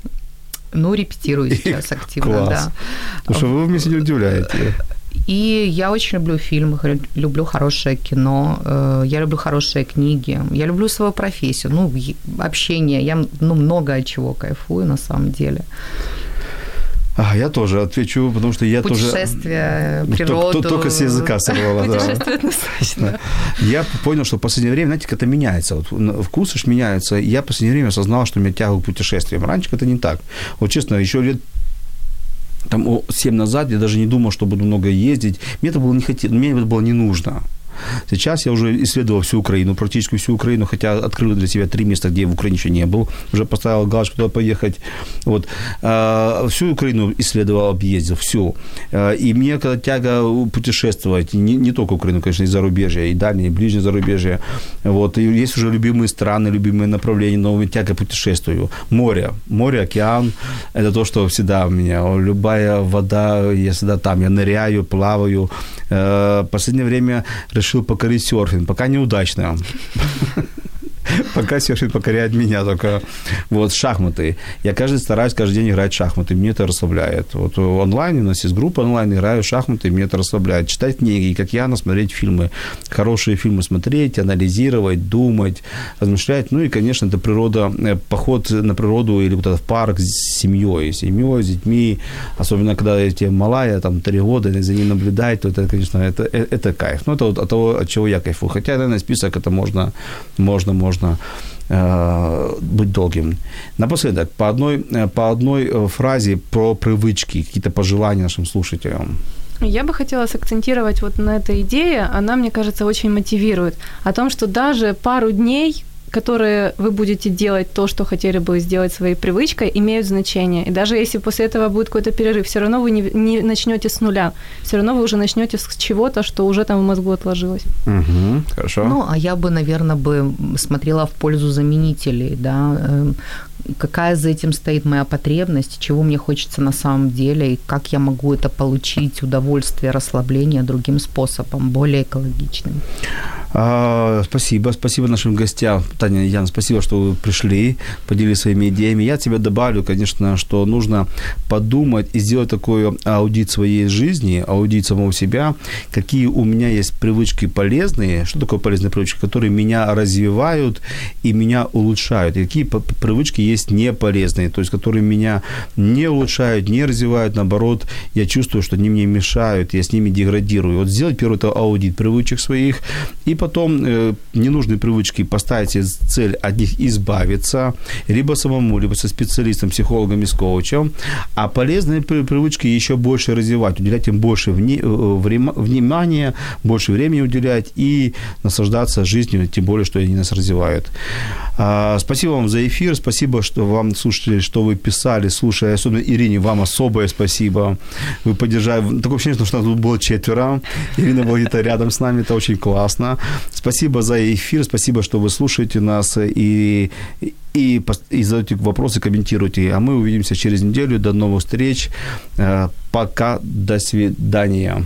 Ну, репетирую сейчас активно, Класс. да. Потому что вы меня сегодня удивляете. И я очень люблю фильмы, люблю хорошее кино, э, я люблю хорошие книги, я люблю свою профессию, ну, общение, я ну, много от чего кайфую на самом деле. А, я тоже отвечу, потому что я тоже... Путешествие, природу. Только с языка сорвала, да. Путешествие однозначно. Я понял, что в последнее время, знаете, как это меняется. Вот вкусы ж меняются. Я в последнее время осознал, что меня тягу к путешествиям. Раньше это не так. Вот честно, еще лет там 7 назад я даже не думал, что буду много ездить. Мне это было не хотелось, мне это было не нужно. Сейчас я уже исследовал всю Украину, практически всю Украину, хотя открыл для себя три места, где я в Украине еще не был. Уже поставил галочку туда поехать. Вот. А, всю Украину исследовал, объездил, всю. А, и мне когда тяга путешествовать, не, не только Украину, конечно, и зарубежье, и дальние, и ближние зарубежье. Вот. И есть уже любимые страны, любимые направления, но тяга путешествую. Море, море, океан – это то, что всегда у меня. Любая вода, я всегда там. Я ныряю, плаваю. А, последнее время покорить серфинг. Пока неудачно. Пока серфинг покоряет меня только. Вот шахматы. Я каждый стараюсь каждый день играть в шахматы. Мне это расслабляет. Вот онлайн, у нас есть группа онлайн, играю в шахматы, мне это расслабляет. Читать книги, как я, смотреть фильмы. Хорошие фильмы смотреть, анализировать, думать, размышлять. Ну и, конечно, это природа, э, поход на природу или вот в парк с семьей. С семьей, с детьми. Особенно, когда эти малая, там, три года, за ней наблюдать, то это, конечно, это, э, это кайф. Ну, это вот от того, от чего я кайфую. Хотя, наверное, список это можно, можно, можно можно э, быть долгим. Напоследок, по одной, э, по одной э, фразе про привычки, какие-то пожелания нашим слушателям. Я бы хотела сакцентировать вот на этой идее. Она, мне кажется, очень мотивирует. О том, что даже пару дней которые вы будете делать то, что хотели бы сделать своей привычкой, имеют значение. И даже если после этого будет какой-то перерыв, все равно вы не, не начнете с нуля. Все равно вы уже начнете с чего-то, что уже там в мозгу отложилось. Угу, хорошо. Ну, а я бы, наверное, бы смотрела в пользу заменителей, да, эм, какая за этим стоит моя потребность, чего мне хочется на самом деле, и как я могу это получить, удовольствие, расслабление другим способом, более экологичным. А, спасибо, спасибо нашим гостям. Таня, Ян, спасибо, что вы пришли, поделились своими идеями. Я тебе добавлю, конечно, что нужно подумать и сделать такой аудит своей жизни, аудит самого себя, какие у меня есть привычки полезные, что такое полезные привычки, которые меня развивают и меня улучшают, и какие привычки есть не полезные, то есть которые меня не улучшают, не развивают, наоборот, я чувствую, что они мне мешают, я с ними деградирую. Вот сделать первый это аудит привычек своих, и потом э, ненужные привычки поставить цель от них избавиться, либо самому, либо со специалистом, психологом и с коучем, а полезные привычки еще больше развивать, уделять им больше вни, э, внимания, больше времени уделять и наслаждаться жизнью, тем более, что они нас развивают. А, спасибо вам за эфир, спасибо что вам, слушатели, что вы писали, слушая, особенно Ирине, вам особое спасибо. Вы поддержали, такое ощущение, что нас тут было четверо, Ирина была где-то рядом с нами, это очень классно. Спасибо за эфир, спасибо, что вы слушаете нас и, и, и задаете вопросы, комментируйте. А мы увидимся через неделю. До новых встреч. Э, пока, до свидания.